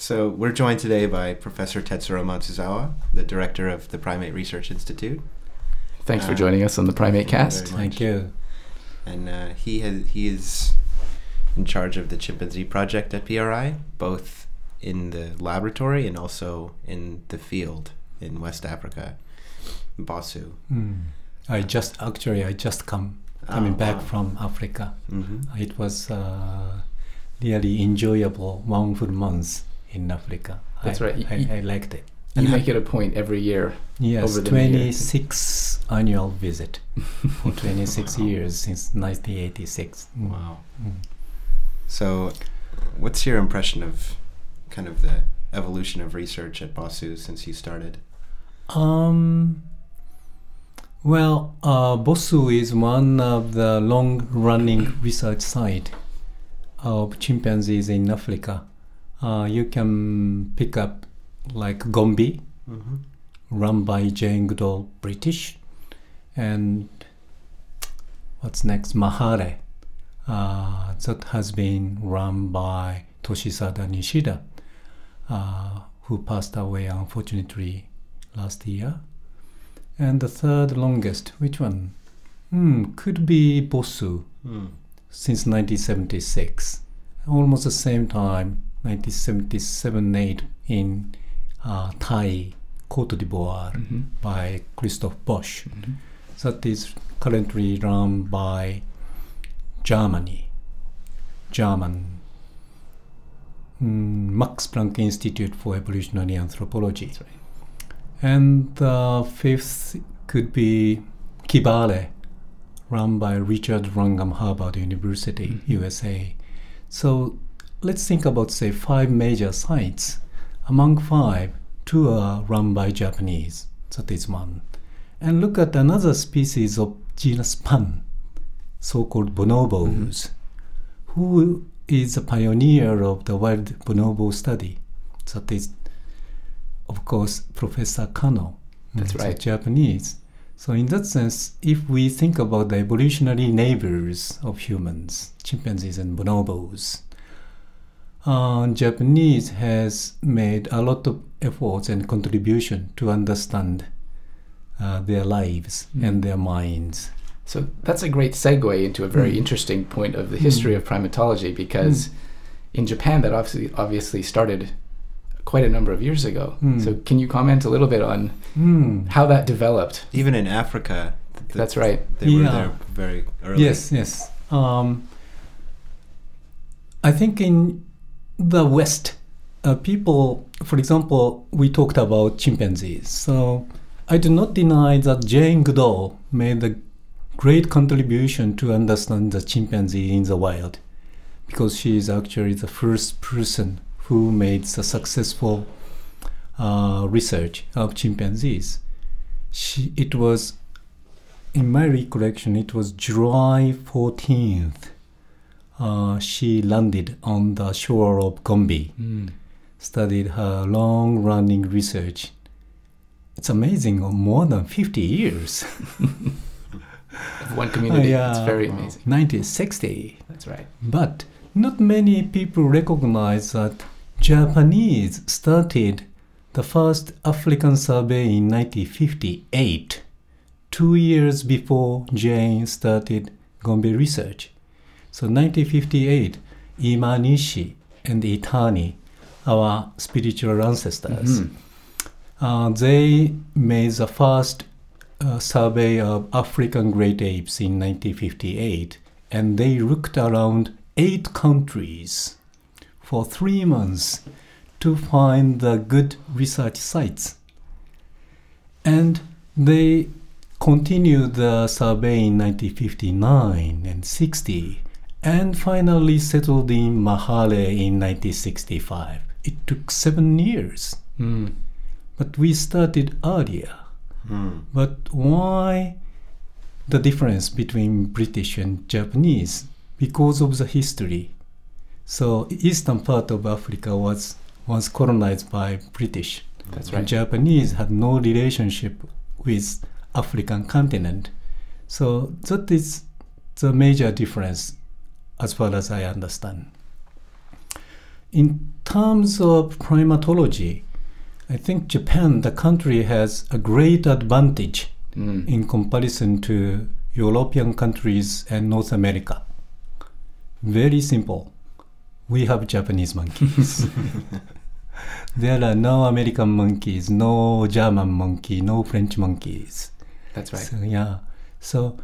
So we're joined today by Professor Tetsuro Matsuzawa, the director of the Primate Research Institute, Thanks for Uh, joining us on the Primate thank you Cast. Thank you. and uh, he has he is in charge of the chimpanzee project at PRI, both in the laboratory and also in the field in West Africa, Bossou. Mm. I just actually I just come coming Oh, back wow. from Africa. hmm It was uh, really enjoyable one full month in Africa. That's right. I, right. I, Y- I liked it. You make it a point every year. Yes, over the year. 26 annual visit for 26 Wow. years since 1986. Mm. Wow. Mm. So, what's your impression of kind of the evolution of research at Bossou since you started? Um, well, uh, Bossou is one of the long-running research site of chimpanzees in Africa. Uh, you can pick up like Gombe, Mm-hmm. run by Jane Goodall British, and what's next? Mahale, uh, that has been run by Toshisada Nishida, uh, who passed away unfortunately last year. And the third longest, which one? Hmm, could be Bossou Mm. since 1976, almost the same time, 1977-8 in uh, Taï, Cote d'Ivoire Mhm. by Christophe Boesch. Mhm. That is currently run by Germany, German mm, Max Planck Institute for Evolutionary Anthropology. Right. And the fifth could be Kibale, run by Richard Wrangham Harvard University, Mhm. USA. So let's think about, say, five major sites. Among five, two are run by Japanese. That is one. And look at another species of genus Pan, so-called bonobos. Mm-hmm. Who is a pioneer of the wild bonobo study? That is, of course, Professor Kano. That's so right. Japanese. So in that sense, if we think about the evolutionary neighbors of humans, chimpanzees and bonobos, uh, Japanese has made a lot of efforts and contribution to understand uh, their lives Mm. and their minds. So that's a great segue into a very Mm. interesting point of the history Mm. of primatology because in Japan that obviously obviously started quite a number of years ago. Mm. So can you comment a little bit on Hmm. how that developed? Even in Africa, th- th- That's right. They were there very early. Yes, yes. Um, I think in the West, uh, people, for example, we talked about chimpanzees. So I do not deny that Jane Goodall made a great contribution to understand the chimpanzee in the wild, because she is actually the first person who made the successful uh, research of chimpanzees. She, it was in my recollection, it was July 14th. Uh, she landed on the shore of Gombe, Mm. studied her long running research. It's amazing, uh, more than 50 years. One community. yeah. It's very amazing. 1960. That's right. But not many people recognize that Japanese started the first African survey in 1958, two years before Jane started Gombe research. So 1958, Imanishi and Itani, our spiritual ancestors, Mhm. uh, they made the first uh, survey of African great apes in 1958, and they looked around eight countries for three months to find the good research sites. And they continued the survey in 1959 and 60, and finally settled in Mahale in 1965. It took seven years, Mm. but we started earlier. Mm. But why the difference between British and Japanese? Because of the history. So eastern part of Africa was was colonized by British. That's And right. Japanese had no relationship with African continent. So that is the major difference as far as I understand. in terms of primatology, I think Japan, the country, has a great advantage Mm. in comparison to European countries and North America. Very simple. We have Japanese monkeys. there are no American monkeys, no German monkey, no French monkeys. That's right. So, yeah. So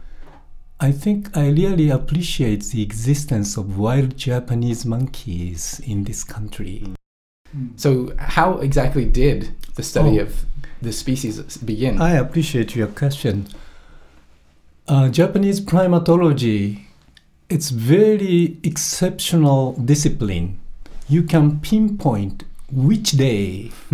I think I really appreciate the existence of wild Japanese monkeys in this country. So, how exactly did the study Oh. of the species begin? I appreciate your question. Uh, Japanese primatology, it's very exceptional discipline. You can pinpoint which day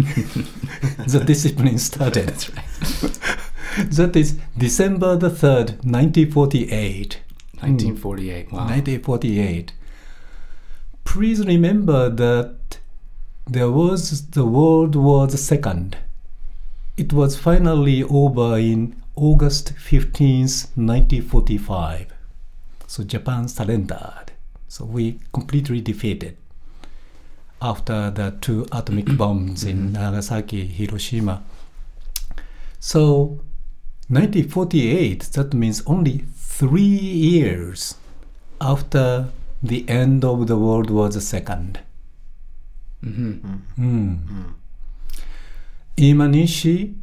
the discipline started. That's right. That is December the 3rd, 1948. 1948. Wow. 1948. Please remember that there was the World War II. It was finally over in August 15th, 1945. So Japan surrendered. So we completely defeated after the two atomic bombs in Nagasaki, Hiroshima. So 1948, that means only three years after the end of the World War II. hmm Hmm. Imanishi,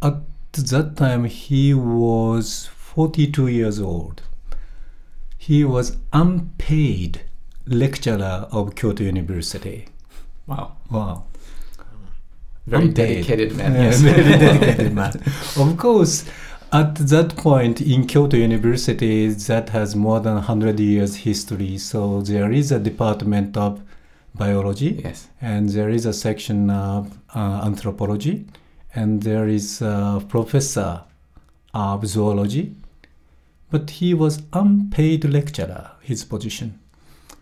at that time, he was 42 years old. He was unpaid lecturer of Kyoto University. Wow. Wow. Very Unpaid. dedicated man. Yes. very dedicated man. Of course, at that point in Kyoto University, that has more than 100 years history. So there is a department of biology, yes. and there is a section of uh, anthropology, and there is a professor of zoology. But he was unpaid lecturer, his position.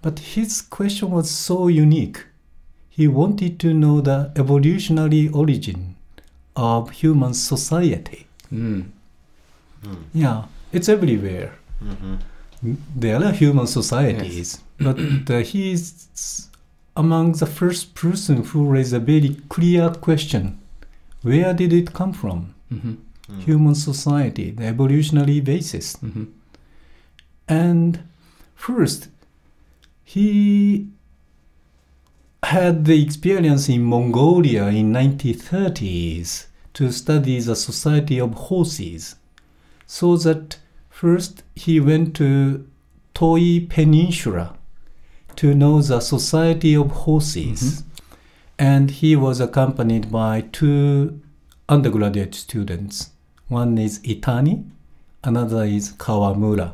But his question was so unique. He wanted to know the evolutionary origin of human society. Mm. Yeah, it's everywhere. Mm-hmm. There are human societies, but uh, he is among the first person who raised a very clear question: Where did it come from? hmm Human society, the evolutionary basis. hmm And first, he had the experience in Mongolia in 1930s to study the society of horses. So that first he went to Toi Peninsula to know the society of horses. And he was accompanied by two undergraduate students. One is Itani, another is Kawamura.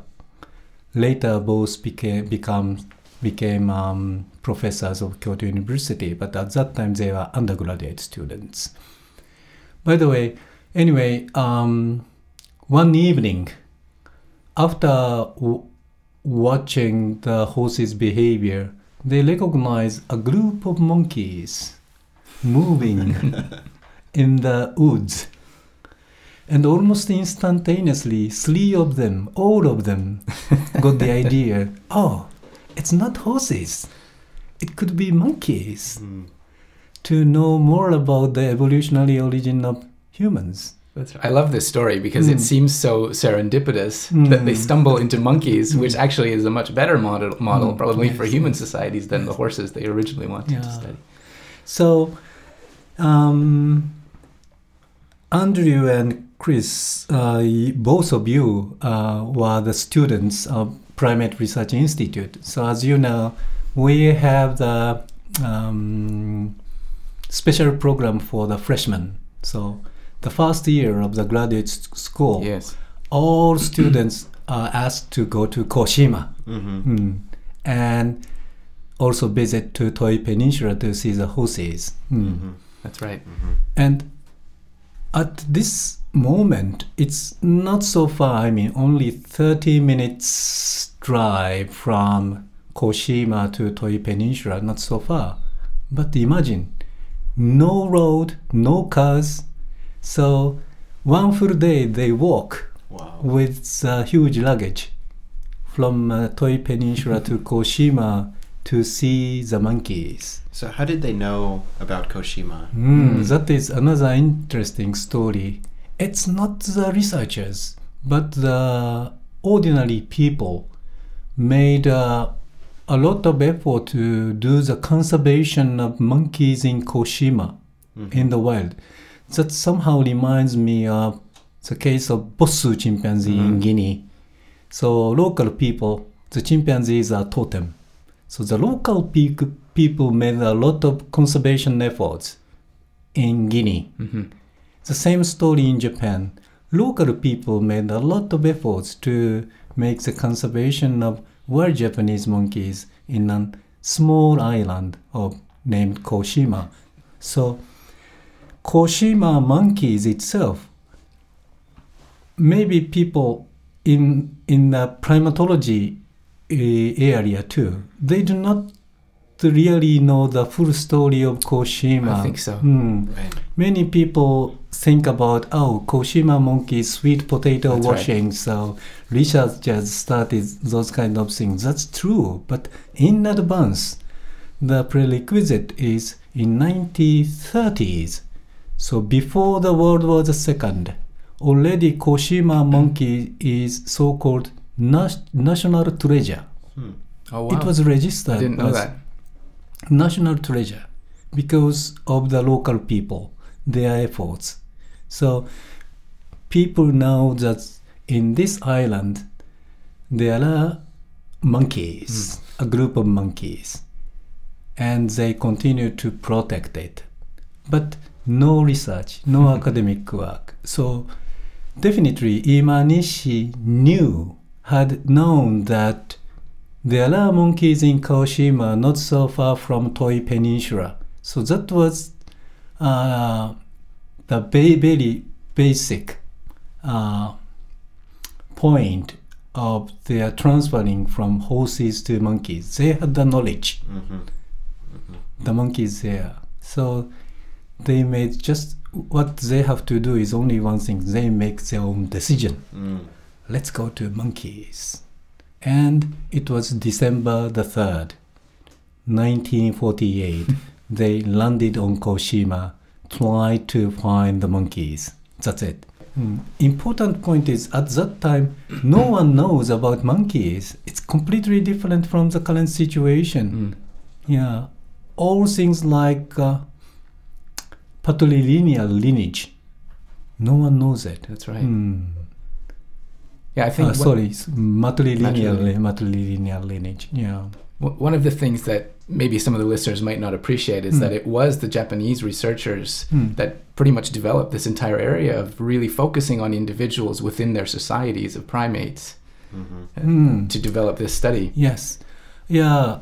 Later, both became become became um, professors of Kyoto University, but at that time they were undergraduate students. By the way, anyway, um, one evening, after watching the horses' behavior, they recognized a group of monkeys moving in the woods. And almost instantaneously, three of them, all of them, got the idea oh, it's not horses, it could be monkeys. To know more about the evolutionary origin of humans. That's right. I love this story because it Mm. seems so serendipitous Mm. that they stumble into monkeys, which actually is a much better model, model Mm. probably for human societies than the horses they originally wanted to study. So, um, Andrew and Chris, uh, both of you uh, were the students of Primate Research Institute. So, as you know, we have the um, special program for the freshmen. So, the first year of the graduate school, Yes. all students are asked to go to Koshima. Mm-hmm. Mm. And also visit to Toi Peninsula to see the horses. Mm. Mm-hmm. That's right. And at this moment, it's not so far. I mean, only 30 minutes drive from Koshima to Toi Peninsula, not so far. But imagine, no road, no cars. So one full day they walk Wow. with uh, huge luggage from uh, Toi Peninsula to Koshima to see the monkeys. So how did they know about Koshima? Mm. That is another interesting story. It's not the researchers, but the ordinary people made uh, a lot of effort to do the conservation of monkeys in Koshima Mhm. in the wild. That somehow reminds me of the case of Bossou chimpanzee in Mhm. Guinea. So local people, the chimpanzees are totem. So the local pe- people made a lot of conservation efforts in Guinea. hmm The same story in Japan. Local people made a lot of efforts to make the conservation of wild Japanese monkeys in a small island of named Koshima. So Koshima monkeys itself, maybe people in in the primatology uh, area too, they do not really know the full story of Koshima. I think so. Hmm. Right. Many people think about oh Koshima monkey sweet potato That's right. washing so just started those kind of things that's true but in advance the prerequisite is in 1930s so before the world war II already Koshima monkey is so-called nas- national treasure Hmm. Oh wow! it was registered I didn't know as that. National treasure because of the local people, their efforts. So people know that in this island there are monkeys, hmm. a group of monkeys, and they continue to protect it. But no research, no hmm. academic work. So definitely Imanishi knew, had known that there are monkeys in Koshima, not so far from Toi Peninsula. So that was uh, the very, very basic uh, point of their transferring from horses to monkeys. They had the knowledge, Mhm. the monkeys there. So they made just what they have to do is only one thing. They make their own decision Mm. let's go to monkeys. And it was December the 3rd, 1948. they landed on Koshima, tried to find the monkeys. That's it. Mm. Important point is at that time, no one knows about monkeys. It's completely different from the current situation. Mm. Yeah, all things like uh, patrilineal lineage, no one knows it. That's right. Hmm. Yeah, I think Uh, sorry, s- matrilineal, Matrilineal. matrilineal lineage. Yeah. One of the things that maybe some of the listeners might not appreciate is Mm. that it was the Japanese researchers Mm. that pretty much developed this entire area of really focusing on individuals within their societies of primates Mhm. Mm. to develop this study. Yes. Yeah.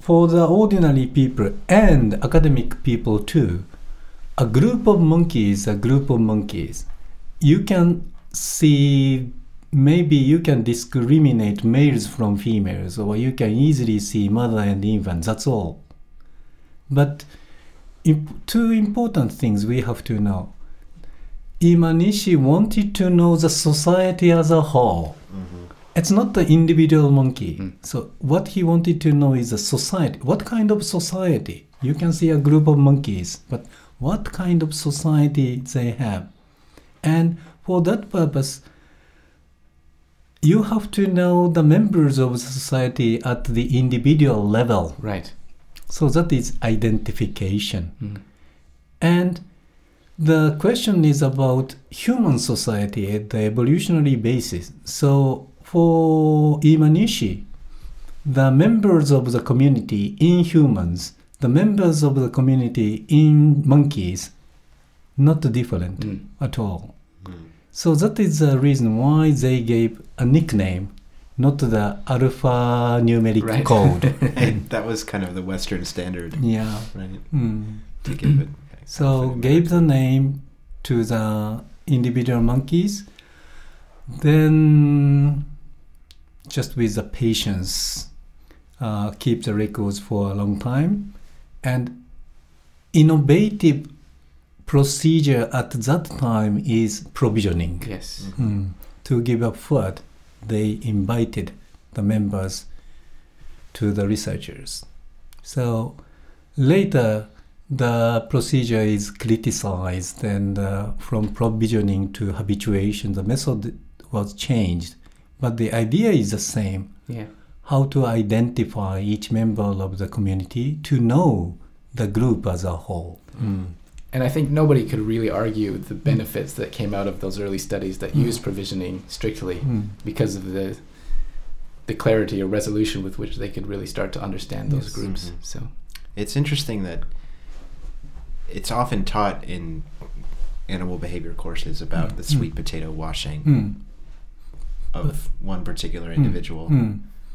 For the ordinary people and academic people too, a group of monkeys, a group of monkeys, you can see, maybe you can discriminate males from females, or you can easily see mother and infant, that's all. But imp- two important things we have to know. Imanishi wanted to know the society as a whole. Mhm. It's not the individual monkey. Mm. So what he wanted to know is a society. What kind of society? You can see a group of monkeys, but what kind of society they have? And for that purpose, you have to know the members of the society at the individual level. Right. So that is identification. Mm. And the question is about human society at the evolutionary basis. So for Imanishi, the members of the community in humans, the members of the community in monkeys, not different Mm. at all. So that is the reason why they gave a nickname, not the alpha numeric Right. code. And that was kind of the Western standard, yeah. right? Mm. To give it. So gave the name to the individual monkeys. Then, just with the patience, uh, keep the records for a long time, and innovative procedure at that time is provisioning. Yes. Mm. To give a food, they invited the members to the researchers. So later, the procedure is criticized, and uh, from provisioning to habituation, the method was changed. But the idea is the same Yeah. how to identify each member of the community to know the group as a whole. And I think nobody could really argue the benefits that came out of those early studies that Mm. used provisioning strictly Mm. because of the the clarity or resolution with which they could really start to understand those Yes. groups. Mhm. So It's interesting that it's often taught in animal behavior courses about Mm. the sweet potato washing Mm. of one particular Mm. individual.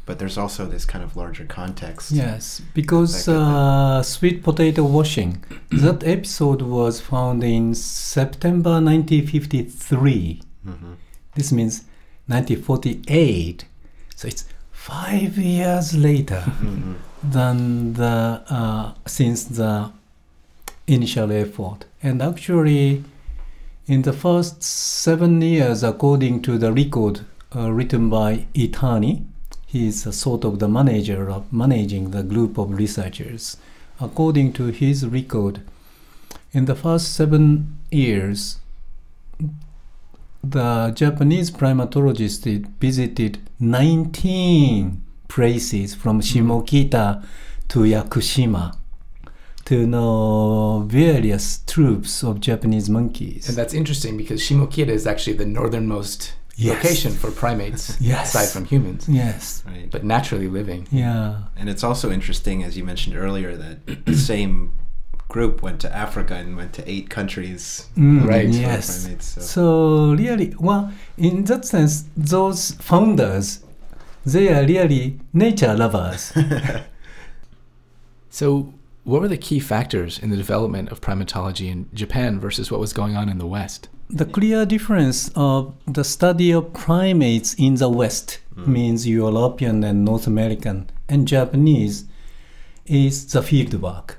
But there's also this kind of larger context. Yes, because uh, sweet potato washing, that episode was found in September 1953. hmm This means 1948. So it's five years later hmm than the uh, since the initial effort. And actually, in the first seven years, according to the record uh, written by Itani, he is a sort of the manager of managing the group of researchers. According to his record, in the first seven years, the Japanese primatologist visited 19 places from hmm. Shimokita to Yakushima to know various troops of Japanese monkeys. and that's interesting because Shimokita is actually the northernmost Yes. location for primates Yes. aside from humans, yes, Right. but naturally living. yeah, And it's also interesting, as you mentioned earlier, that the same group went to Africa and went to eight countries. Mm, Right. Yes. primates, so- So really, well, in that sense, those founders, they are really nature lovers. So, what were the key factors in the development of primatology in Japan versus what was going on in the West? The clear difference of the study of primates in the West Mm. means European and North American and Japanese is the field work.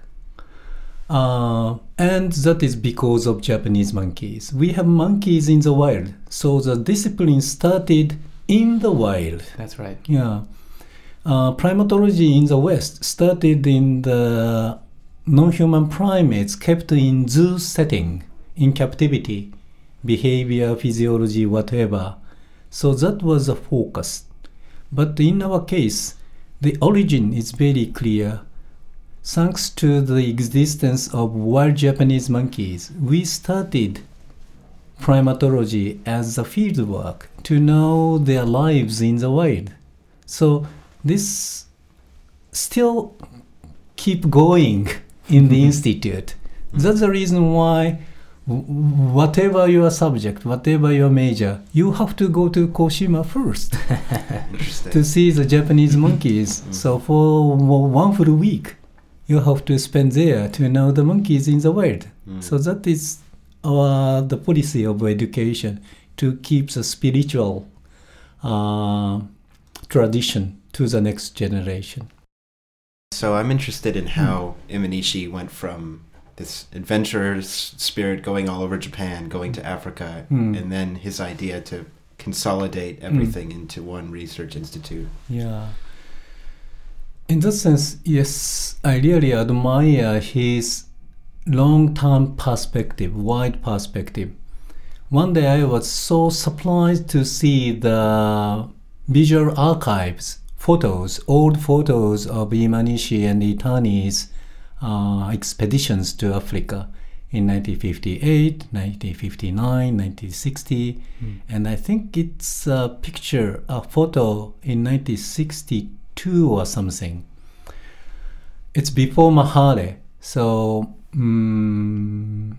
Uh, and that is because of Japanese monkeys. We have monkeys in the wild, so the discipline started in the wild. That's right. Yeah. Uh, primatology in the West started in the non human primates kept in zoo setting, in captivity, behavior, physiology, whatever. So that was the focus. But in our case, the origin is very clear. Thanks to the existence of wild Japanese monkeys, we started primatology as a field work to know their lives in the wild. So this still keep going in the mm-hmm. institute. That's the reason why whatever your subject, whatever your major, you have to go to Koshima first to see the Japanese monkeys. So for one full week, you have to spend there to know the monkeys in the wild. Mm. So that is our the policy of education to keep the spiritual uh, tradition to the next generation. So I'm interested in how Imanishi went from this adventurer's spirit going all over Japan, going to Africa, Hmm. and then his idea to consolidate everything into one research institute. Yeah. In that sense, yes, I really admire his long-term perspective, wide perspective. One day I was so surprised to see the visual archives, photos, old photos of Imanishi and Itani's uh, expeditions to Africa in 1958, 1959, 1960, and I think it's a picture, a photo in 1962 or something. It's before Mahale, so mm,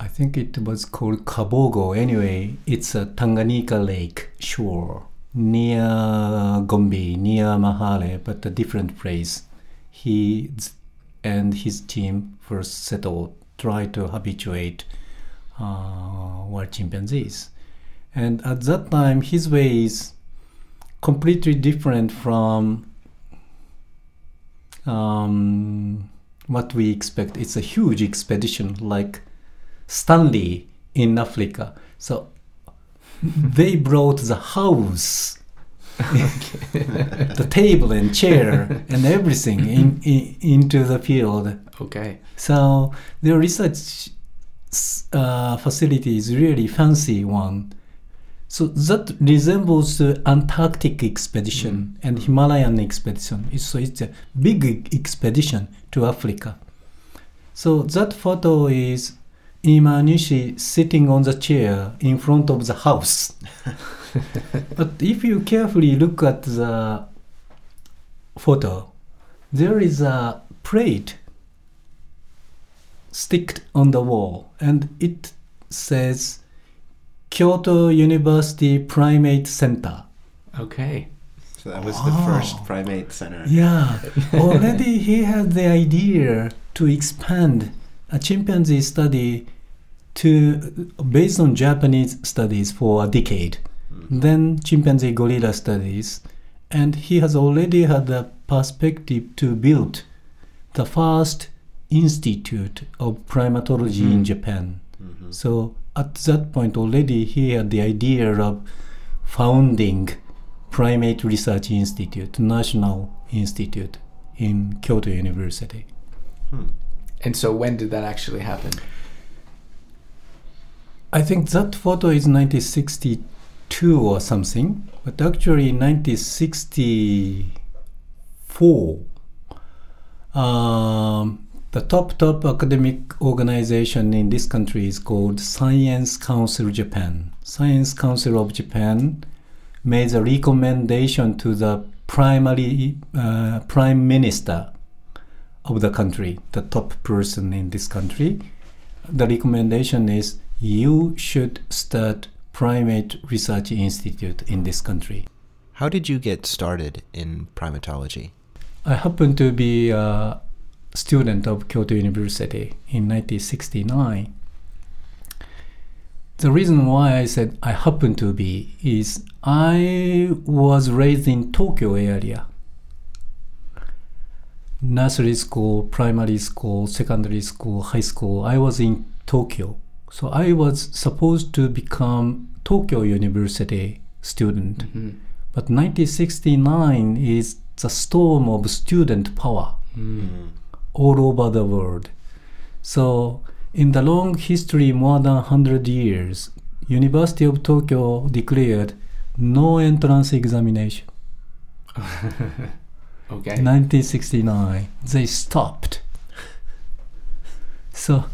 I think it was called Kabogo. Anyway, it's a Tanganyika Lake shore near Gombe, near Mahale, but a different place. He and his team first settled, tried to habituate uh, wild chimpanzees. And at that time, his way is completely different from um, what we expect. It's a huge expedition like Stanley in Africa. So they brought the house the table and chair and everything in, in, into the field. Okay. So their research uh, facility is really fancy one. So that resembles the Antarctic expedition and Himalayan expedition. So it's a big expedition to Africa. So that photo is Imanishi sitting on the chair in front of the house. but if you carefully look at the photo, there is a plate sticked on the wall and it says Kyoto University Primate Center. Okay. So that was the Oh. first primate center. Yeah, already he had the idea to expand a chimpanzee study to based on Japanese studies for a decade. Then chimpanzee gorilla studies, and he has already had the perspective to build the first institute of primatology in Mhm. Japan. Mhm. So at that point already he had the idea of founding Primate Research Institute, National Institute in Kyoto University. Hmm. And so when did that actually happen? I think that photo is 1962 or something, but actually in 1964, um, the top top academic organization in this country is called Science Council Japan. Science Council of Japan made a recommendation to the primary uh, prime minister of the country, the top person in this country. The recommendation is you should start primate research institute in this country. How did you get started in primatology? I happened to be a student of Kyoto University in 1969. The reason why I said I happen to be is I was raised in Tokyo area. Nursery school, primary school, secondary school, high school. I was in Tokyo. So I was supposed to become Tokyo University student. Mhm. But 1969 is the storm of student power Mm. all over the world. So, in the long history, more than 100 years, University of Tokyo declared no entrance examination. okay. 1969, they stopped. So,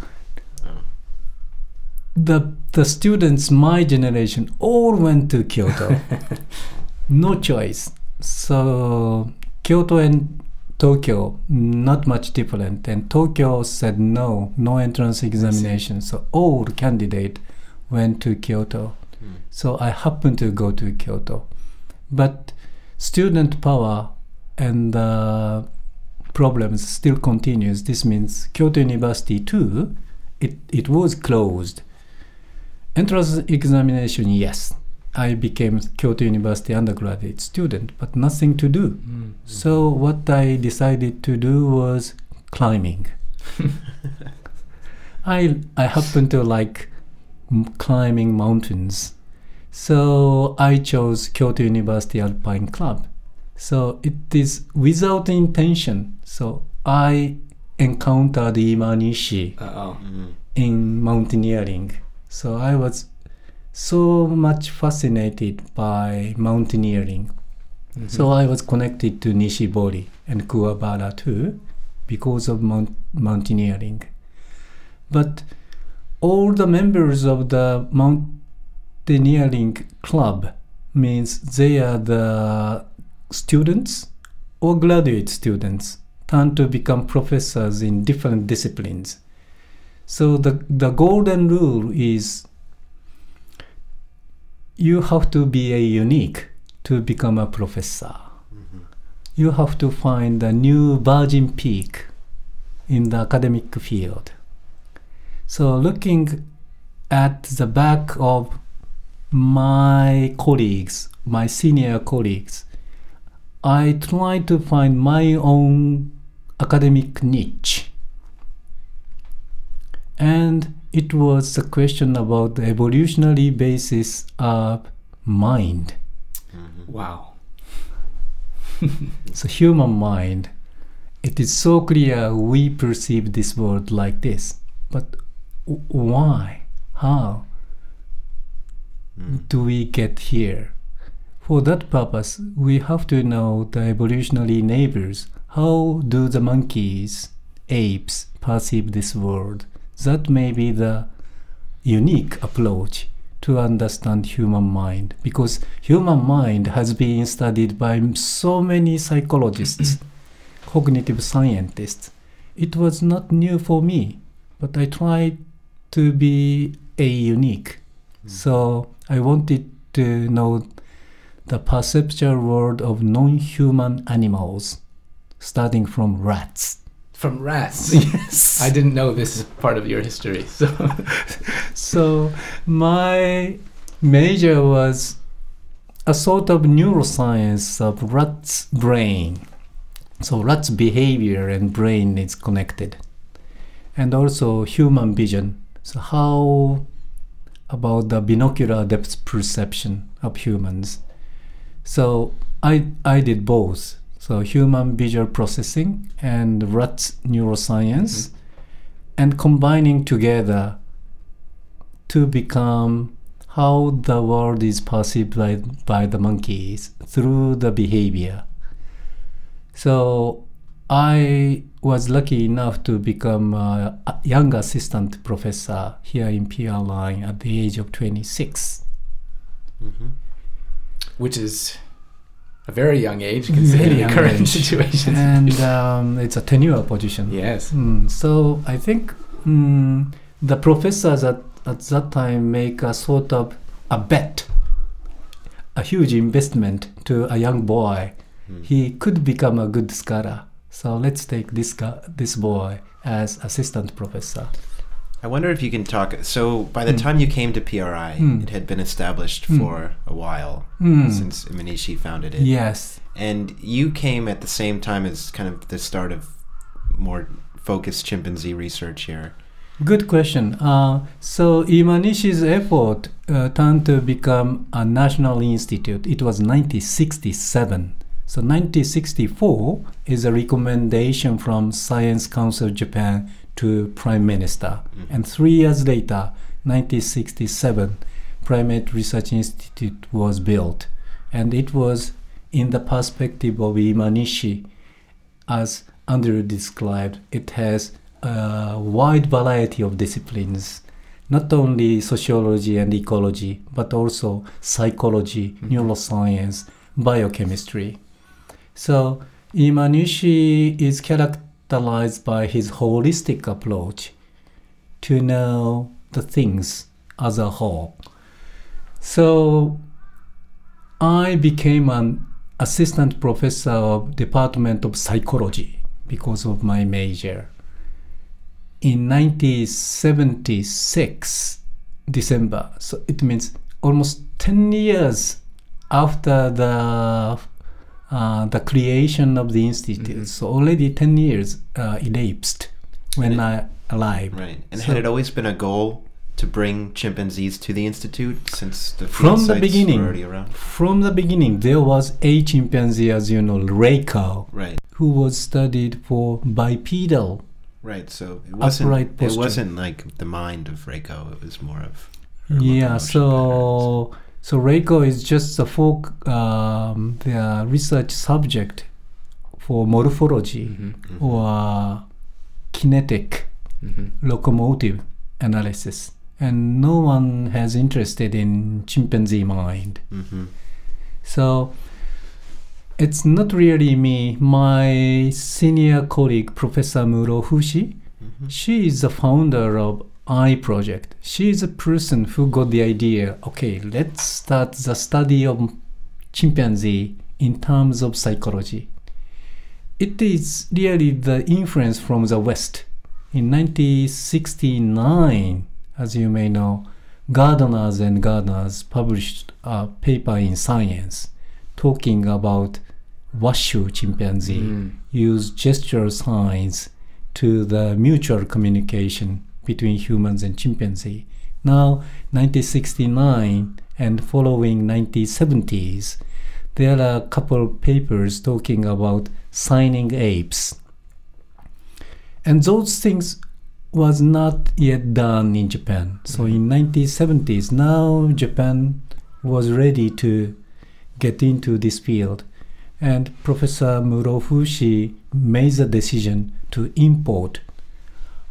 the the students, my generation, all went to Kyoto. no choice. So Kyoto and Tokyo not much different, and Tokyo said no, no entrance examination. So all candidate went to Kyoto. Hmm. So I happened to go to Kyoto, but student power and uh, problems still continues. This means Kyoto University too. It it was closed. Entrance examination, yes. I became Kyoto University undergraduate student, but nothing to do. Mm. So what I decided to do was climbing. I I happen to like m- climbing mountains, so I chose Kyoto University Alpine Club. So it is without intention. So I encountered Imanishi Uh-oh. Mhm. in mountaineering. So I was so much fascinated by mountaineering. Mhm. So I was connected to Nishibori and Kuwabara too because of mount- mountaineering. But all the members of the mountaineering club means they are the students or graduate students turn to become professors in different disciplines. So the, the golden rule is you have to be a unique to become a professor. Mhm. You have to find a new virgin peak in the academic field. So, looking at the back of my colleagues, my senior colleagues, I try to find my own academic niche. And it was a question about the evolutionary basis of mind. Mhm. Wow. so human mind, it is so clear we perceive this world like this, but w- why, how Mm. do we get here? For that purpose, we have to know the evolutionary neighbors. How do the monkeys, apes perceive this world? That may be the unique approach to understand human mind because human mind has been studied by so many psychologists, cognitive scientists. It was not new for me, but I tried to be a unique. Mm. So I wanted to know the perceptual world of non-human animals, starting from rats. From rats. Yes. I didn't know this is part of your history. So So my major was a sort of neuroscience of rat's brain. So rat's behavior and brain is connected. And also human vision. So how about the binocular depth perception of humans? So I I did both. So human visual processing and rat's neuroscience and combining together to become how the world is perceived by, by the monkeys through the behavior. So I was lucky enough to become a young assistant professor here in PRI at the age of 26. Mhm. which is a very young age considering the current age. situation. And um, it's a tenure position. yes. Mm, so I think mm, the professors at, at that time make a sort of a bet, a huge investment to a young boy. Mm. He could become a good scholar. So let's take this guy, this boy as assistant professor. I wonder if you can talk. So, by the Mm. time you came to PRI, Mm. it had been established Mm. for a while Mm. since Imanishi founded it. Yes. And you came at the same time as kind of the start of more focused chimpanzee research here. Good question. Uh, so Imanishi's effort uh, turned to become a national institute. It was 1967. So 1964 is a recommendation from Science Council Japan to Prime Minister. Mhm. And three years later, 1967, Primate Research Institute was built. And it was in the perspective of Imanishi, as Andrew described, it has a wide variety of disciplines, not only sociology and ecology, but also psychology, Mhm. neuroscience, biochemistry. So Imanishi is characterized by his holistic approach to know the things as a whole. So I became an assistant professor of Department of Psychology because of my major. In 1976 December, so it means almost 10 years after the uh, the creation of the institute. Mhm. So already 10 years uh, elapsed when it- I arrived. Right. And So- had it always been a goal to bring chimpanzees to the institute since the From the beginning. were already around? From the beginning, there was a chimpanzee, as you know, Reiko, Right. who was studied for bipedal. Right. So it wasn't. It wasn't like the mind of Reiko. It was more of. Yeah, so so Reiko is just a folk um, the research subject for morphology Mhm. Mhm. or kinetic Mhm. locomotive analysis, and no one has interested in chimpanzee mind. Mhm. So it's not really me. My senior colleague, Professor Murofushi, Mhm. she is the founder of Ai Project. She is a person who got the idea. Okay, let's start the study of chimpanzee in terms of psychology. It is really the influence from the West. In 1969, as you may know, Gardners and Gardners published a paper in Science talking about Washoe chimpanzee Mm. use gesture signs to the mutual communication between humans and chimpanzee. Now, 1969 and following 1970s, there are a couple of papers talking about signing apes. And those things was not yet done in Japan. So in 1970s, now Japan was ready to get into this field. And Professor Murofushi made the decision to import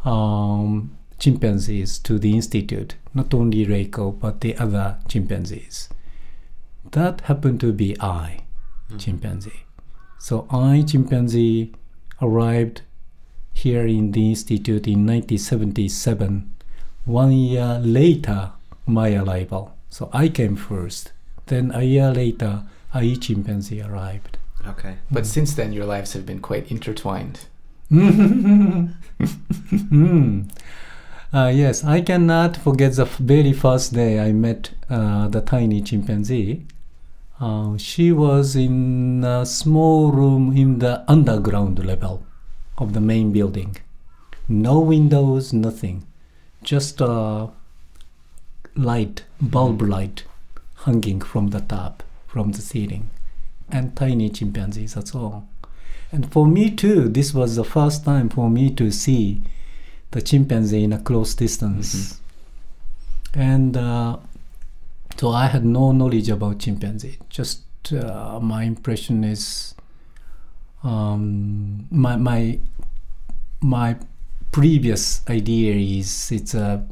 um, chimpanzees to the institute, not only Reiko, but the other chimpanzees. That happened to be Ai, chimpanzee. So Ai, chimpanzee, arrived here in the institute in 1977, one year later my arrival. So I came first. Then a year later, Ai, chimpanzee, arrived. Okay. But since then, your lives have been quite intertwined. Mm. Uh, yes, I cannot forget the very first day I met uh, the tiny chimpanzee. Uh, she was in a small room in the underground level of the main building. No windows, nothing. Just a light, bulb light, hanging from the top, from the ceiling. And tiny chimpanzees, that's all. And for me too, this was the first time for me to see the chimpanzee in a close distance. And uh, so I had no knowledge about chimpanzee. Just uh, my impression is um, my my my previous idea is it's a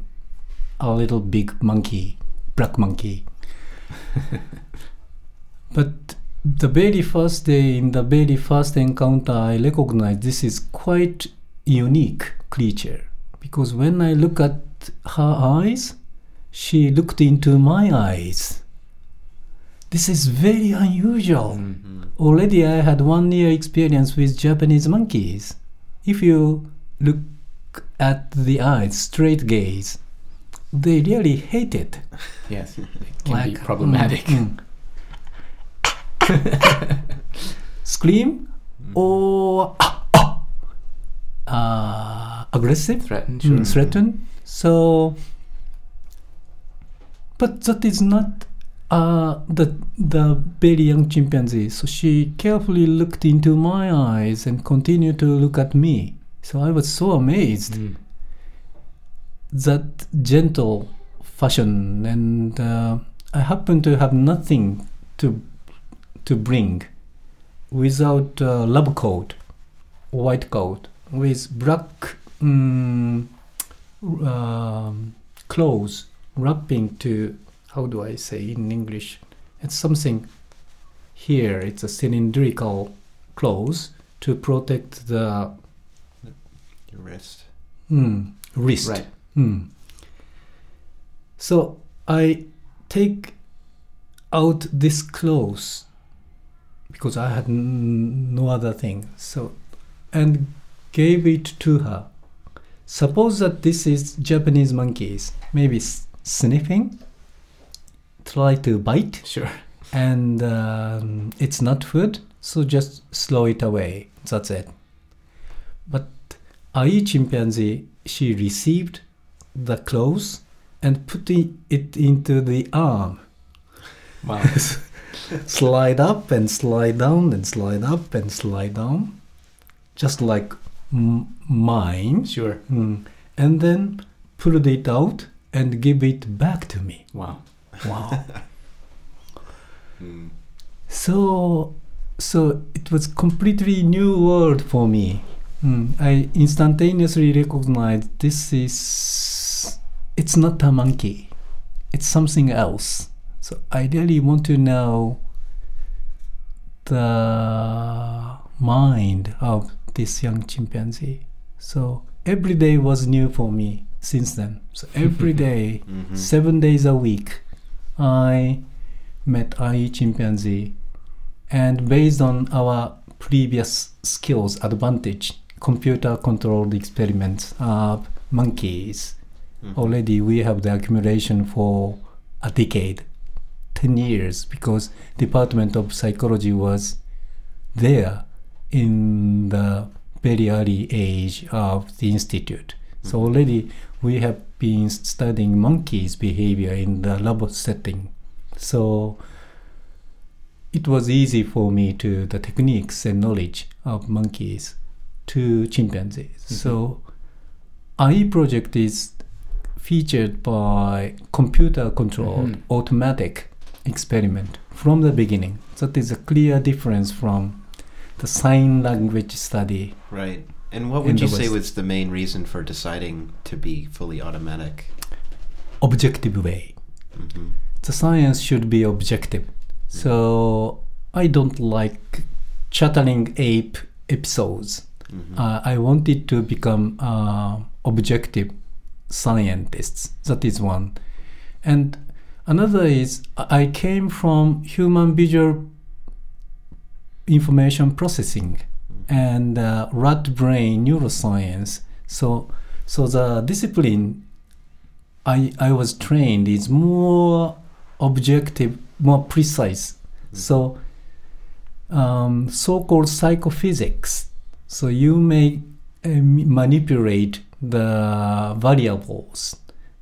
a little big monkey, black monkey. but the very first day, in the very first encounter, I recognized this is quite unique creature because when I look at her eyes, she looked into my eyes. This is very unusual. Mm-hmm. Already, I had one year experience with Japanese monkeys. If you look at the eyes, straight gaze, they really hate it. Yes, it can be problematic. mm, mm. Scream or uh, aggressive, Threatened, mm, sure. threaten. So, but that is not uh, the the very young chimpanzee. So she carefully looked into my eyes and continued to look at me. So I was so amazed Mm. that gentle fashion and uh, i happen to have nothing to to bring without uh, lab coat white coat with black mm, um, clothes wrapping to how do i say in english it's something here it's a cylindrical clothes to protect the Your wrist. mm, wrist Right. Hmm. So I take out this clothes because I had n- no other thing. So and gave it to her. Suppose that this is Japanese monkeys, maybe sniffing, try to bite, Sure. and um, it's not food, so just slow it away. That's it. But Ai chimpanzee, she received the clothes and put it into the arm. Wow. slide up and slide down and slide up and slide down, just like mine. sure. Mm. And then pulled it out and give it back to me. Wow. Wow. Mm. So, so it was completely new world for me. Mm, I instantaneously recognized this is it's not a monkey, it's something else. So I really want to know the mind of this young chimpanzee. So every day was new for me since then. So every day Mhm. seven days a week, I met Ai chimpanzee, and based on our previous skills advantage, computer controlled experiments of monkeys. Mhm. Already we have the accumulation for a decade, ten years, because Department of Psychology was there in the very early age of the institute. So Mhm. already we have been studying monkeys' behavior in the lab setting. So it was easy for me to the techniques and knowledge of monkeys to chimpanzees. So Ai project is featured by computer controlled Mhm. automatic experiment from the beginning. That is a clear difference from the sign language study. Right. And what would you say West. was the main reason for deciding to be fully automatic? Objective way. hmm The science should be objective. So I don't like chattering ape episodes. hmm uh, I wanted to become uh, objective scientists. That is one, and another is I came from human visual information processing and uh, rat brain neuroscience. So so the discipline I I was trained is more objective, more precise. So um, so-called psychophysics. So you may uh, manipulate the variables.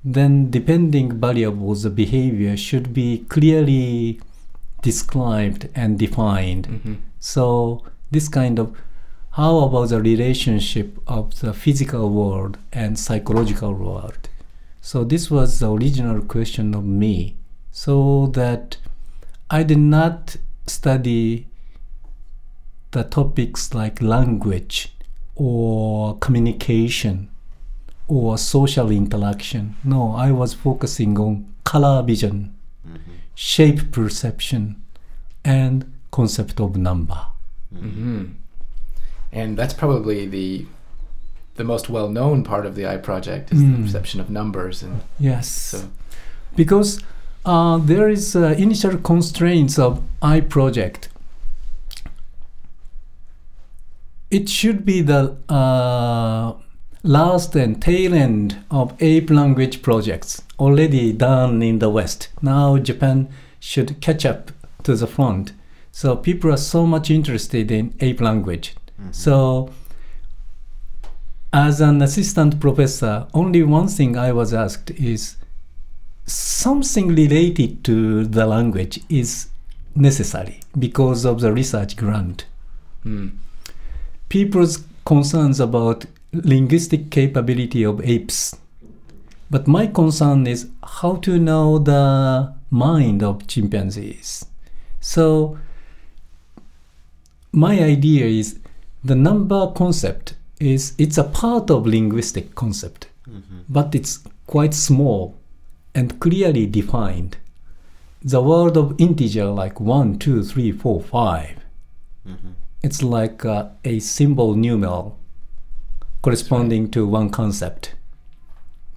Then, depending variables, the behavior should be clearly described and defined. hmm So this kind of how about the relationship of the physical world and psychological world? So this was the original question of me. So that I did not study the topics like language or communication or social interaction. No, I was focusing on color vision, hmm shape perception, and concept of number. hmm And that's probably the the most well-known part of the Ai project is the Mm. perception of numbers and Yes. so because uh, there is uh, initial constraints of Ai project. It should be the uh, last and tail end of ape language projects already done in the West. Now Japan should catch up to the front. So people are so much interested in ape language. So as an assistant professor, only one thing I was asked is something related to the language is necessary because of the research grant. mm. People's concerns about linguistic capability of apes. But my concern is how to know the mind of chimpanzees. So my idea is the number concept is it's a part of linguistic concept hmm but it's quite small and clearly defined. The word of integer like 1, 2, 3, 4, 5, hmm it's like uh, a symbol numeral corresponding to one concept.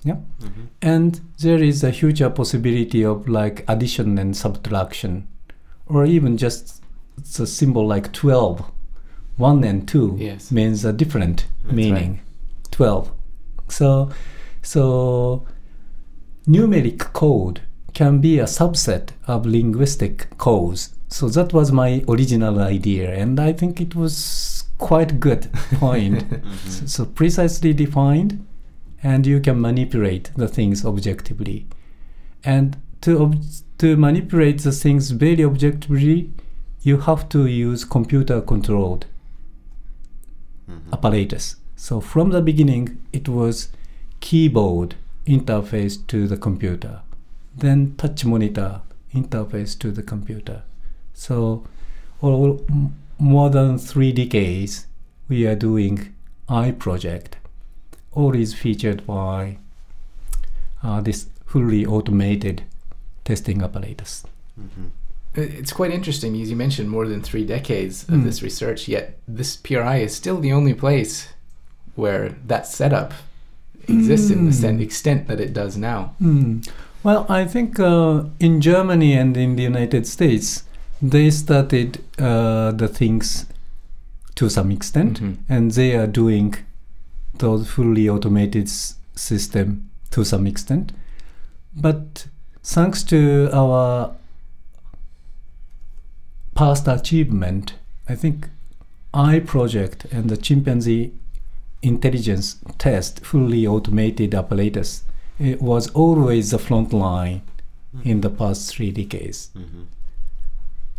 Yeah. hmm And there is a huge possibility of like addition and subtraction, or even just it's a symbol like 12. 1 and 2 Yes. means a different That's meaning. 12. So, so numeric code can be a subset of linguistic codes. So that was my original idea, and I think it was quite good point. Mm-hmm. so, so precisely defined, and you can manipulate the things objectively. And to ob- to manipulate the things very objectively, you have to use computer controlled hmm apparatus. So from the beginning, it was keyboard interface to the computer, then touch monitor interface to the computer. So, all, m- more than three decades, we are doing Ai project. All is featured by uh, this fully automated testing apparatus. hmm It's quite interesting, as you mentioned, more than three decades of Mm. this research. Yet this PRI is still the only place where that setup exists in the sen- Mm. extent that it does now. Hmm. Well, I think uh, in Germany and in the United States, they started uh, the things to some extent, Mhm. and they are doing those fully automated s- system to some extent. But thanks to our past achievement, I think Ai project and the chimpanzee intelligence test fully automated apparatus it was always the front line in the past three decades. hmm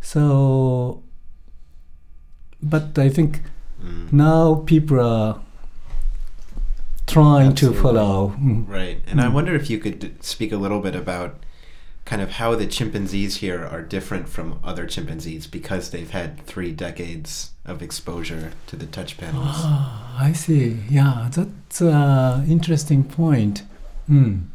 So, but I think Mm. now people are trying to follow. Mm. Right. And I Mm. wonder if you could speak a little bit about kind of how the chimpanzees here are different from other chimpanzees because they've had three decades of exposure to the touch panels. Ah, I see. Yeah, that's an interesting point. Mm.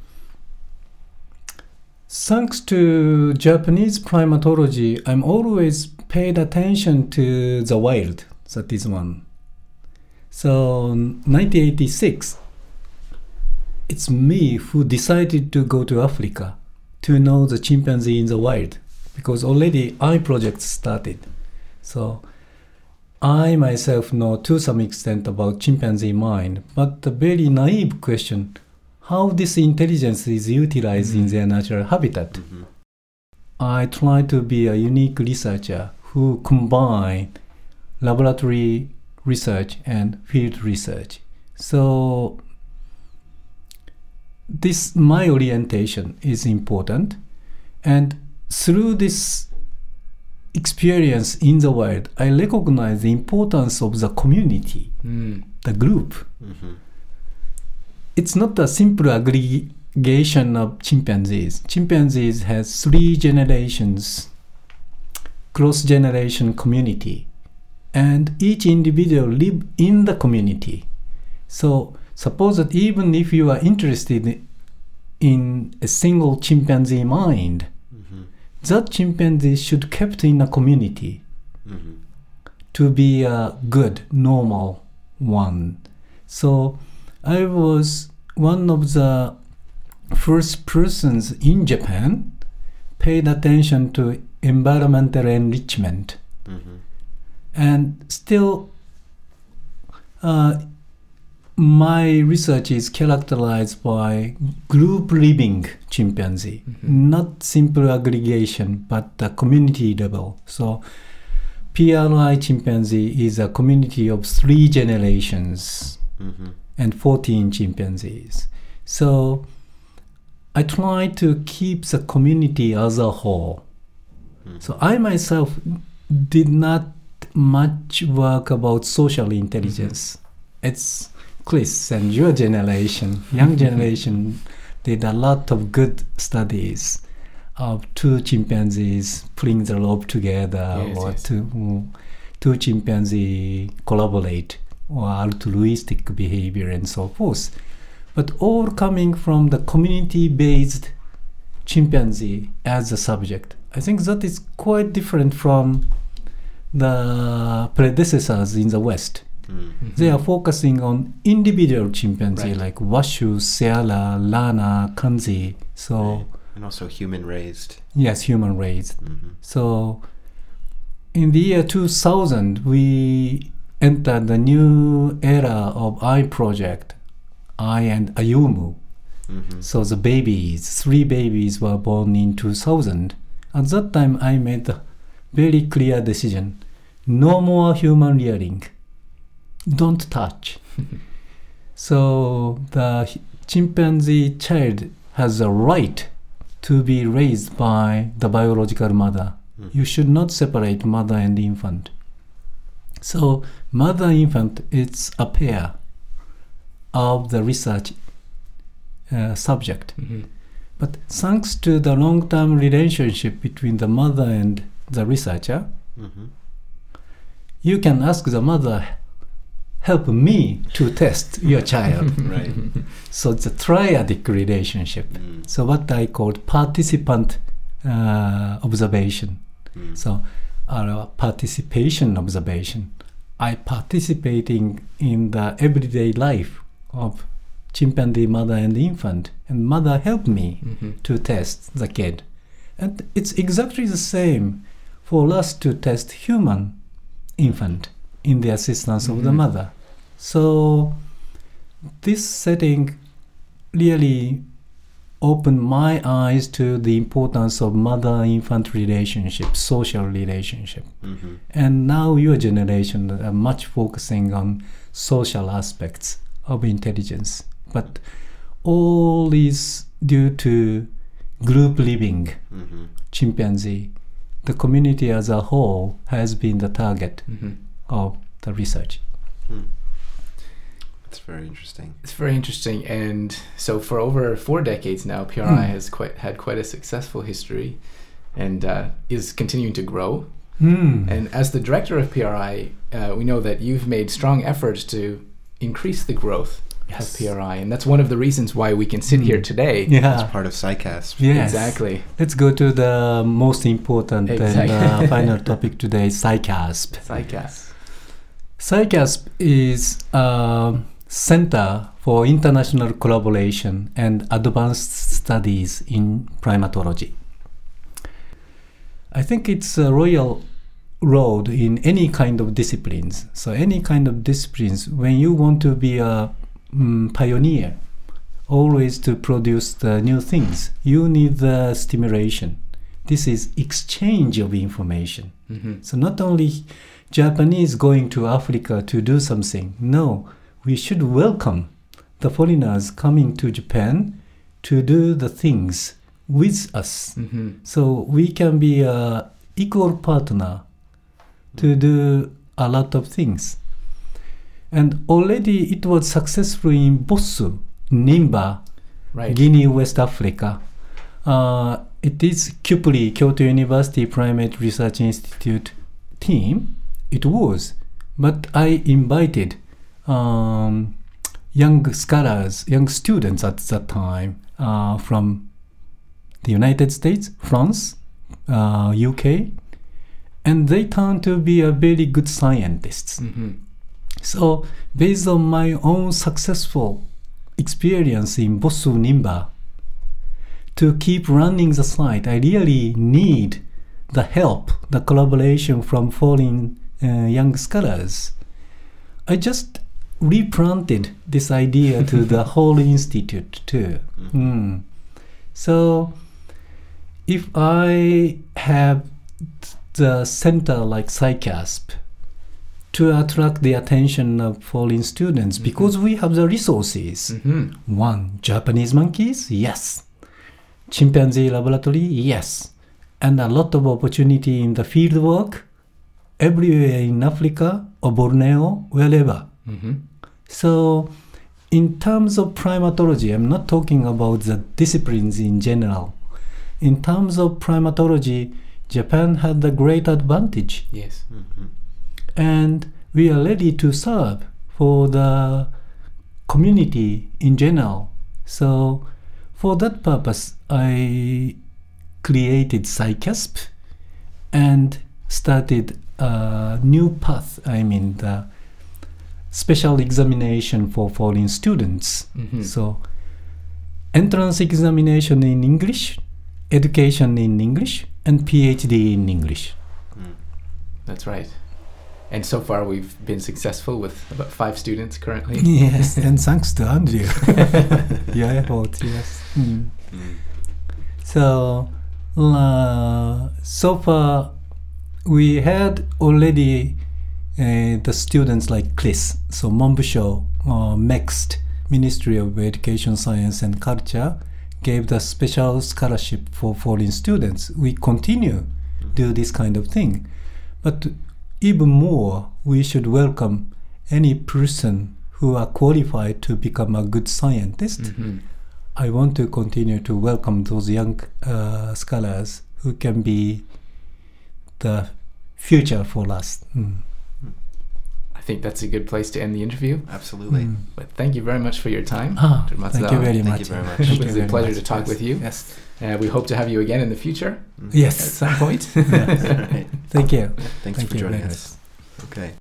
Thanks to Japanese primatology, I'm always paid attention to the wild. That is one. So, 1986, it's me who decided to go to Africa to know the chimpanzee in the wild because already Ai project started. So, I myself know to some extent about chimpanzee mind, but the very naive question how this intelligence is utilized in their natural habitat. Mhm. I try to be a unique researcher who combine laboratory research and field research. So this my orientation is important and through this experience in the wild I recognize the importance of the community, Mm. the group. Mhm. it's not a simple aggregation of chimpanzees. Chimpanzees has three generations, cross generation community, and each individual live in the community. So suppose that even if you are interested in a single chimpanzee mind, Mhm. that chimpanzee should kept in a community Mhm. to be a good, normal one. So I was one of the first persons in Japan paid attention to environmental enrichment Mhm. and still uh, my research is characterized by group living chimpanzee Mhm. not simple aggregation but the community level so PRI chimpanzee is a community of three generations Mhm. and 14 chimpanzees. So I try to keep the community as a whole. Mhm. So I myself did not much work about social intelligence. It's Chris and your generation, young generation, did a lot of good studies of two chimpanzees pulling the rope together Yes, or yes. two, two chimpanzees collaborate or altruistic behavior and so forth. But all coming from the community based chimpanzee as a subject. I think that is quite different from the predecessors in the West. Mhm. They are focusing on individual chimpanzee Right. like Washoe, Sarah, Lana, Kanzi. So, Right. And also human raised. yes, human raised. Mhm. So, in the year 2000, we entered the new era of Ai project, Ai and Ayumu. Mhm. So the babies, three babies were born in 2000. At that time, I made a very clear decision: no more human rearing. Don't touch. so the chimpanzee child has a right to be raised by the biological mother. Mhm. You should not separate mother and infant. So mother infant is a pair of the research uh, subject. Mhm. But thanks to the long term relationship between the mother and the researcher, Mhm. you can ask the mother, help me to test your child. Right. so it's a triadic relationship. Mm. So what I called participant uh, observation. Mm. So our participation observation. I participating in the everyday life of chimpanzee mother and infant, and mother helped me Mhm. to test the kid. And it's exactly the same for us to test human infant in the assistance of the Mhm. mother. So this setting really opened my eyes to the importance of mother-infant relationship, social relationship. Mhm. And now your generation are much focusing on social aspects of intelligence. But all is due to group living, Mhm. chimpanzee, the community as a whole has been the target hmm of the research. Hmm. That's very interesting. It's very interesting, and so for over four decades now, PRI Hmm. has quite had quite a successful history, and uh, is continuing to grow. Hmm. And as the director of PRI, uh, we know that you've made strong efforts to increase the growth Yes. of PRI, and that's one of the reasons why we can sit Mm. here today. It's Yeah. part of CICASP. Yes. Exactly. Let's go to the most important Exactly. and uh, final topic today, CICASP. CICASP. CICASP is a center for international collaboration and advanced studies in primatology. I think it's a royal road in any kind of disciplines. So any kind of disciplines, when you want to be a mm, pioneer, always to produce the new things, you need the stimulation. This is exchange of information. hmm So not only Japanese going to Africa to do something. No, we should welcome the foreigners coming to Japan to do the things with us. hmm So we can be a equal partner to do a lot of things. And already it was successful in Bossou, Nimba, Right. Guinea, West Africa. Uh, it is Kyoto, Kyoto University Primate Research Institute team. It was, but I invited um, young scholars, young students at that time uh, from the United States, France, uh, UK, and they turned to be a very good scientists. hmm So, based on my own successful experience in Bossou Nimba, to keep running the site, I really need the help, the collaboration from foreign young scholars. I just replanted this idea to the whole institute too. Mm. So, if I have the center like CICASP to attract the attention of foreign students Mhm. because we have the resources. hmm One, Japanese monkeys? Yes. Chimpanzee laboratory? Yes. And a lot of opportunity in the field work everywhere in Africa or Borneo, wherever. hmm So, in terms of primatology, I'm not talking about the disciplines in general. In terms of primatology, Japan had the great advantage, Yes. Mhm. and we are ready to serve for the community in general. So, for that purpose, I created CICASP and started a new path. I mean, the special examination for foreign students. hmm So, entrance examination in English, education in English, and PhD in English. Mm. That's right. And so far, we've been successful with about five students currently. Yes, and thanks to Andrew. Your effort, yes. Mm. Mm. So, uh, so far, we had already uh, the students like Chris, so Monbusho, uh, MEXT, Ministry of Education, Science and Culture, gave the special scholarship for foreign students. We continue do this kind of thing, but even more, we should welcome any person who are qualified to become a good scientist. hmm I want to continue to welcome those young uh, scholars who can be the future for us. Mm. I think that's a good place to end the interview. Absolutely. Mm. But thank you very much for your time. Ah, Dr. thank you Matsuzawa. very Thank much. you very much. It was a pleasure much. to talk with you. Yes. Uh, we hope to have you again in the future Mm. at Yes. some point. Yes. All right. Thank you. Thanks Thank for you joining us. Okay.